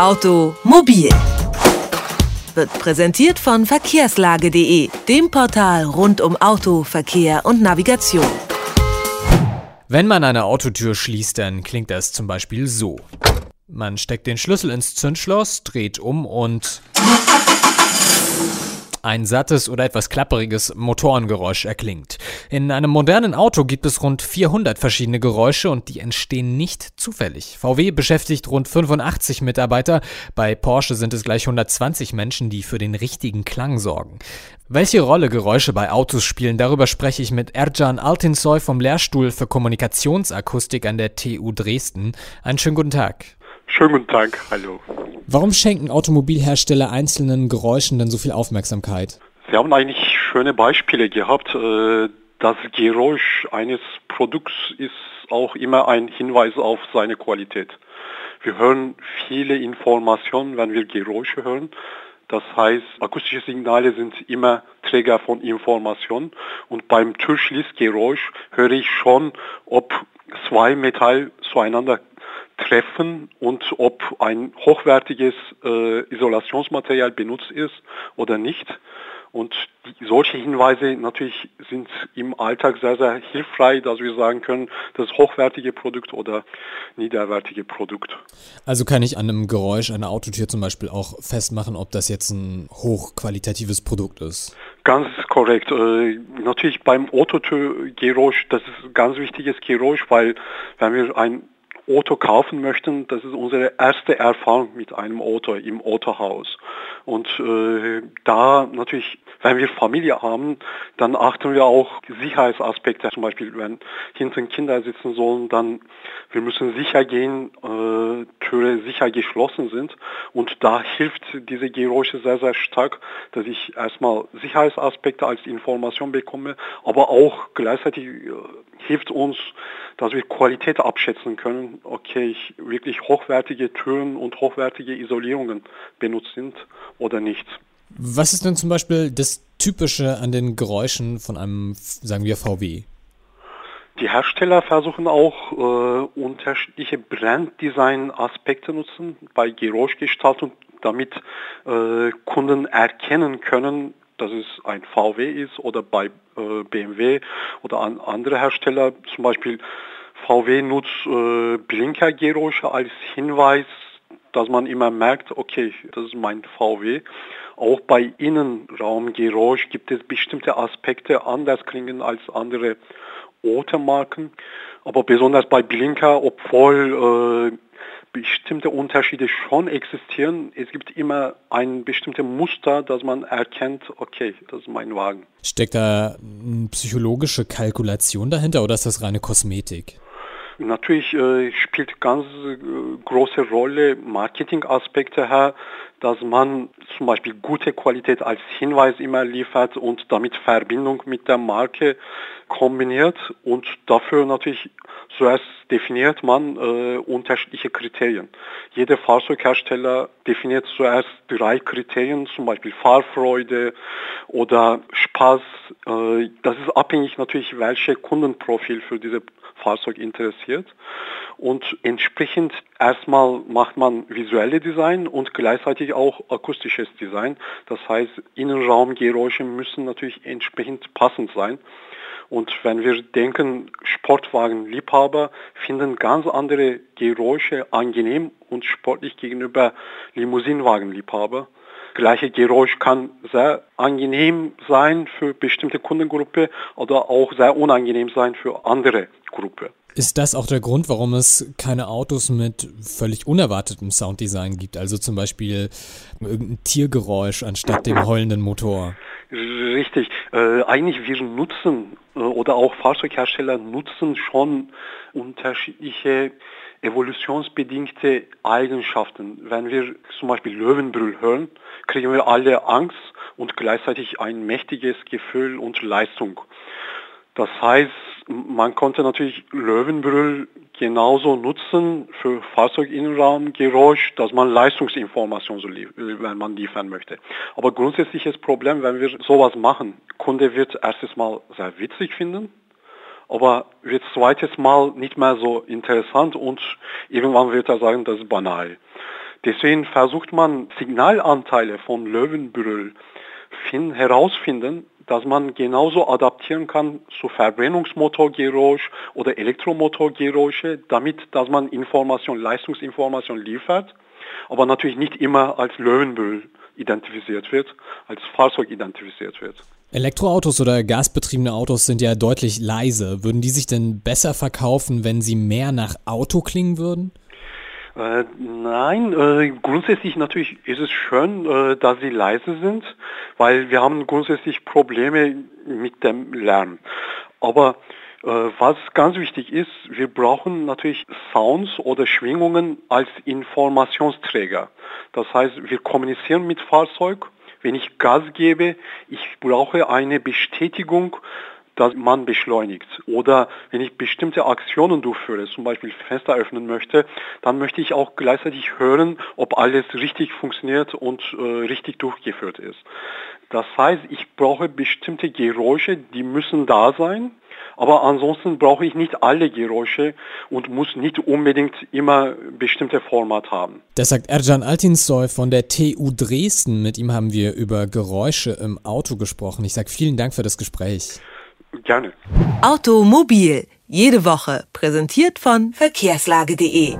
Automobil wird präsentiert von verkehrslage.de, dem Portal rund um Auto, Verkehr und Navigation. Wenn man eine Autotür schließt, dann klingt das zum Beispiel so. Man steckt den Schlüssel ins Zündschloss, dreht um und ein sattes oder etwas klapperiges Motorengeräusch erklingt. In einem modernen Auto gibt es rund 400 verschiedene Geräusche und die entstehen nicht zufällig. VW beschäftigt rund 85 Mitarbeiter, bei Porsche sind es gleich 120 Menschen, die für den richtigen Klang sorgen. Welche Rolle Geräusche bei Autos spielen, darüber spreche ich mit Ercan Altinsoy vom Lehrstuhl für Kommunikationsakustik an der TU Dresden. Einen schönen guten Tag. Schönen guten Tag, hallo. Warum schenken Automobilhersteller einzelnen Geräuschen denn so viel Aufmerksamkeit? Sie haben eigentlich schöne Beispiele gehabt. Äh, das Geräusch eines Produkts ist auch immer ein Hinweis auf seine Qualität. Wir hören viele Informationen, wenn wir Geräusche hören. Das heißt, akustische Signale sind immer Träger von Informationen und beim Türschließgeräusch höre ich schon, ob zwei Metall zueinander treffen und ob ein hochwertiges äh, Isolationsmaterial benutzt ist oder nicht. Und die, solche Hinweise natürlich sind im Alltag sehr, sehr hilfreich, dass wir sagen können, das hochwertige Produkt oder niederwertige Produkt. Also kann ich an einem Geräusch einer Autotür zum Beispiel auch festmachen, ob das jetzt ein hochqualitatives Produkt ist? Ganz korrekt. Äh, natürlich beim Autotürgeräusch, das ist ein ganz wichtiges Geräusch, weil wenn wir ein Auto kaufen möchten, das ist unsere erste Erfahrung mit einem Auto im Autohaus. Und äh, da natürlich, wenn wir Familie haben, dann achten wir auch Sicherheitsaspekte. Zum Beispiel, wenn hinten Kinder sitzen sollen, dann wir müssen sicher gehen, äh, Türe sicher geschlossen sind. Und da hilft diese Geräusche sehr, sehr stark, dass ich erstmal Sicherheitsaspekte als Information bekomme, aber auch gleichzeitig äh, hilft uns, dass wir Qualität abschätzen können, okay, ich wirklich hochwertige Türen und hochwertige Isolierungen benutzt sind oder nicht. Was ist denn zum Beispiel das Typische an den Geräuschen von einem, sagen wir, VW? Die Hersteller versuchen auch äh, unterschiedliche Branddesign-Aspekte nutzen bei Geräuschgestaltung, damit äh, Kunden erkennen können, dass es ein VW ist oder bei äh, BMW oder an andere Hersteller. Zum Beispiel VW nutzt äh, Blinkergeräusche als Hinweis, dass man immer merkt, okay, das ist mein VW. Auch bei Innenraumgeräusch gibt es bestimmte Aspekte anders klingen als andere Automarken. Aber besonders bei Blinker, obwohl äh, bestimmte Unterschiede schon existieren. Es gibt immer ein bestimmtes Muster, dass man erkennt, okay, das ist mein Wagen. Steckt da eine psychologische Kalkulation dahinter oder ist das reine Kosmetik? Natürlich äh, spielt ganz äh, große Rolle Marketingaspekte her, dass man zum Beispiel gute Qualität als Hinweis immer liefert und damit Verbindung mit der Marke kombiniert und dafür natürlich zuerst definiert man äh, unterschiedliche Kriterien. Jeder Fahrzeughersteller definiert zuerst drei Kriterien, zum Beispiel Fahrfreude oder Spaß. Äh, das ist abhängig natürlich, welche Kundenprofil für diese Fahrzeug interessiert. Und entsprechend erstmal macht man visuelle Design und gleichzeitig auch akustisches Design. Das heißt, Innenraumgeräusche müssen natürlich entsprechend passend sein. Und wenn wir denken, Sportwagenliebhaber finden ganz andere Geräusche angenehm und sportlich gegenüber Limousinenwagenliebhaber. Gleiche Geräusch kann sehr angenehm sein für bestimmte Kundengruppe oder auch sehr unangenehm sein für andere Gruppe. Ist das auch der Grund, warum es keine Autos mit völlig unerwartetem Sounddesign gibt? Also zum Beispiel irgendein Tiergeräusch anstatt dem heulenden Motor? Richtig. Äh, eigentlich wir nutzen äh, oder auch Fahrzeughersteller nutzen schon unterschiedliche evolutionsbedingte Eigenschaften. Wenn wir zum Beispiel Löwenbrüll hören, kriegen wir alle Angst und gleichzeitig ein mächtiges Gefühl und Leistung. Das heißt, man konnte natürlich Löwenbrüll genauso nutzen für Fahrzeuginnenraumgeräusch, dass man Leistungsinformationen so wenn man liefern möchte. Aber grundsätzliches Problem, wenn wir sowas machen, Kunde wird erstes Mal sehr witzig finden, aber wird zweites Mal nicht mehr so interessant und irgendwann wird er sagen, das ist banal. Deswegen versucht man Signalanteile von Löwenbrüll herausfinden, dass man genauso adaptieren kann zu Verbrennungsmotorgeräusch oder Elektromotorgeräusche, damit dass man Information, Leistungsinformation liefert, aber natürlich nicht immer als Löwenbrüll identifiziert wird, als Fahrzeug identifiziert wird. Elektroautos oder gasbetriebene Autos sind ja deutlich leise. Würden die sich denn besser verkaufen, wenn sie mehr nach Auto klingen würden? Äh, nein, äh, grundsätzlich natürlich ist es schön, äh, dass sie leise sind, weil wir haben grundsätzlich Probleme mit dem Lärm. Aber äh, was ganz wichtig ist, wir brauchen natürlich Sounds oder Schwingungen als Informationsträger. Das heißt, wir kommunizieren mit Fahrzeug. Wenn ich Gas gebe, ich brauche eine Bestätigung, dass man beschleunigt. Oder wenn ich bestimmte Aktionen durchführe, zum Beispiel Fenster öffnen möchte, dann möchte ich auch gleichzeitig hören, ob alles richtig funktioniert und äh, richtig durchgeführt ist. Das heißt, ich brauche bestimmte Geräusche, die müssen da sein. Aber ansonsten brauche ich nicht alle Geräusche und muss nicht unbedingt immer bestimmte Format haben. Das sagt Ercan Altinsoy von der TU Dresden. Mit ihm haben wir über Geräusche im Auto gesprochen. Ich sage vielen Dank für das Gespräch. Gerne. Automobil, jede Woche, präsentiert von verkehrslage.de.